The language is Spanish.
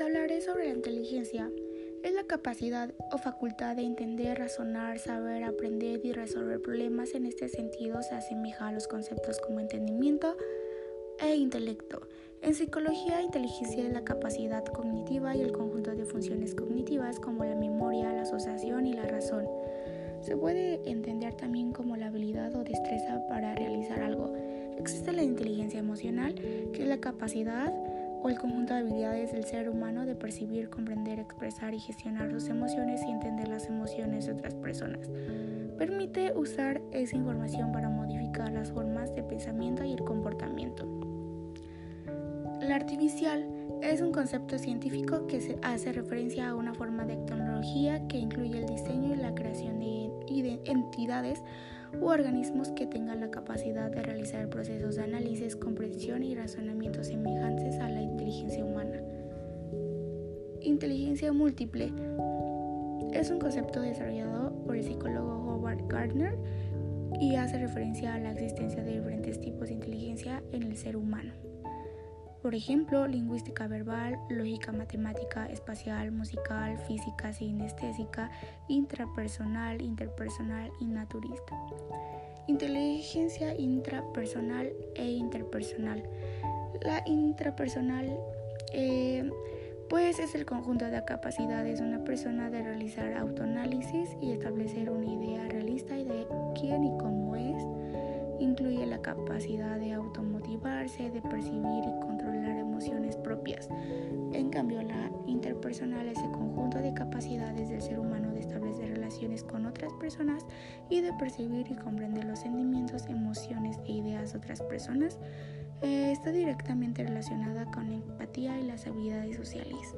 Hablaré sobre la inteligencia. Es la capacidad o facultad de entender, razonar, saber, aprender y resolver problemas. En este sentido se asemeja a los conceptos como entendimiento e intelecto. En psicología, inteligencia es la capacidad cognitiva y el conjunto de funciones cognitivas como la memoria, la asociación y la razón. Se puede entender también como la habilidad o destreza para realizar algo. Existe la inteligencia emocional, que es la capacidad o el conjunto de habilidades del ser humano de percibir, comprender, expresar y gestionar sus emociones y entender las emociones de otras personas. Permite usar esa información para modificar las formas de pensamiento y el comportamiento. La artificial es un concepto científico que hace referencia a una forma de tecnología que incluye el diseño y la creación de entidades u organismos que tengan la capacidad de realizar procesos de análisis, comprensión y razonamiento semejantes a la inteligencia humana. Inteligencia múltiple es un concepto desarrollado por el psicólogo Howard Gardner y hace referencia a la existencia de diferentes tipos de inteligencia en el ser humano. Por ejemplo, lingüística verbal, lógica matemática, espacial, musical, física, sinestésica, intrapersonal, interpersonal y naturista. Inteligencia intrapersonal e interpersonal. La intrapersonal eh, pues es el conjunto de capacidades de una persona de realizar autoanálisis y establecer una idea realista de quién y cómo es. Incluye la capacidad de automotivarse, de percibir y controlar emociones propias. En cambio, la interpersonal es el conjunto de capacidades del ser humano de establecer relaciones con otras personas y de percibir y comprender los sentimientos, emociones e ideas de otras personas. Eh, está directamente relacionada con la empatía y las habilidades sociales.